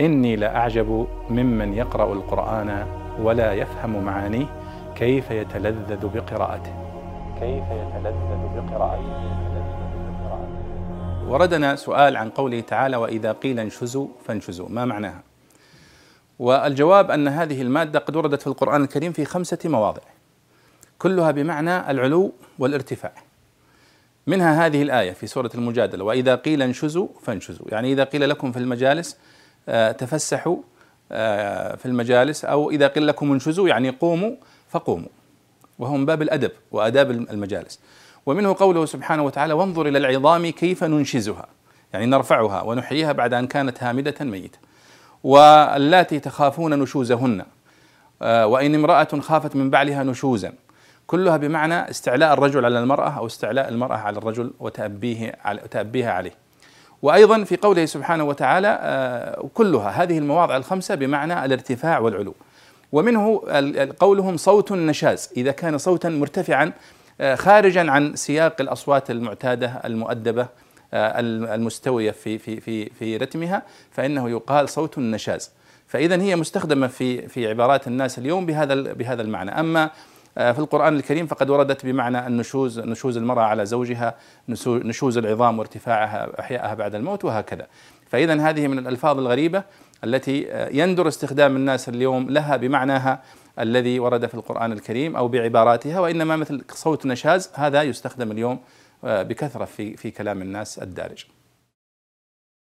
إني لأعجب ممن يقرأ القرآن ولا يفهم معانيه كيف يتلذذ بقراءته. كيف يتلذذ بقراءته. وردنا سؤال عن قوله تعالى وإذا قيل انشزوا فانشزوا ما معناها؟ والجواب أن هذه المادة قد وردت في القرآن الكريم في خمسة مواضع كلها بمعنى العلو والارتفاع. منها هذه الآية في سورة المجادلة وإذا قيل انشزوا فانشزوا يعني إذا قيل لكم في المجالس تفسحوا آه، في المجالس أو إذا قيل لكم انشزوا يعني قوموا فقوموا. وهو من باب الأدب وآداب المجالس. ومنه قوله سبحانه وتعالى وانظر إلى العظام كيف ننشزها. يعني نرفعها ونحييها بعد أن كانت هامدة ميتة. واللاتي تخافون نشوزهن. آه، وإن امرأة خافت من بعلها نشوزا. كلها بمعنى استعلاء الرجل على المرأة أو استعلاء المرأة على الرجل وتأبيه تأبيها عليه. وأيضا في قوله سبحانه وتعالى آه، كلها هذه المواضع الخمسة بمعنى الارتفاع والعلو. ومنه قولهم صوت نشاز إذا كان صوتا مرتفعا آه، خارجا عن سياق الأصوات المعتادة المؤدبة آه، المستوية في في في في رتمها فإنه يقال صوت نشاز فإذا هي مستخدمة في في عبارات الناس اليوم بهذا بهذا المعنى. أما في القرآن الكريم فقد وردت بمعنى النشوز نشوز المرأة على زوجها نشوز العظام وارتفاعها أحياءها بعد الموت وهكذا. فإذا هذه من الألفاظ الغريبة التي آه، يندر استخدام الناس اليوم لها بمعناها الذي ورد في القرآن الكريم أو بعباراتها وإنما مثل صوت نشاز هذا يستخدم اليوم بكثرة في في كلام الناس الدارج.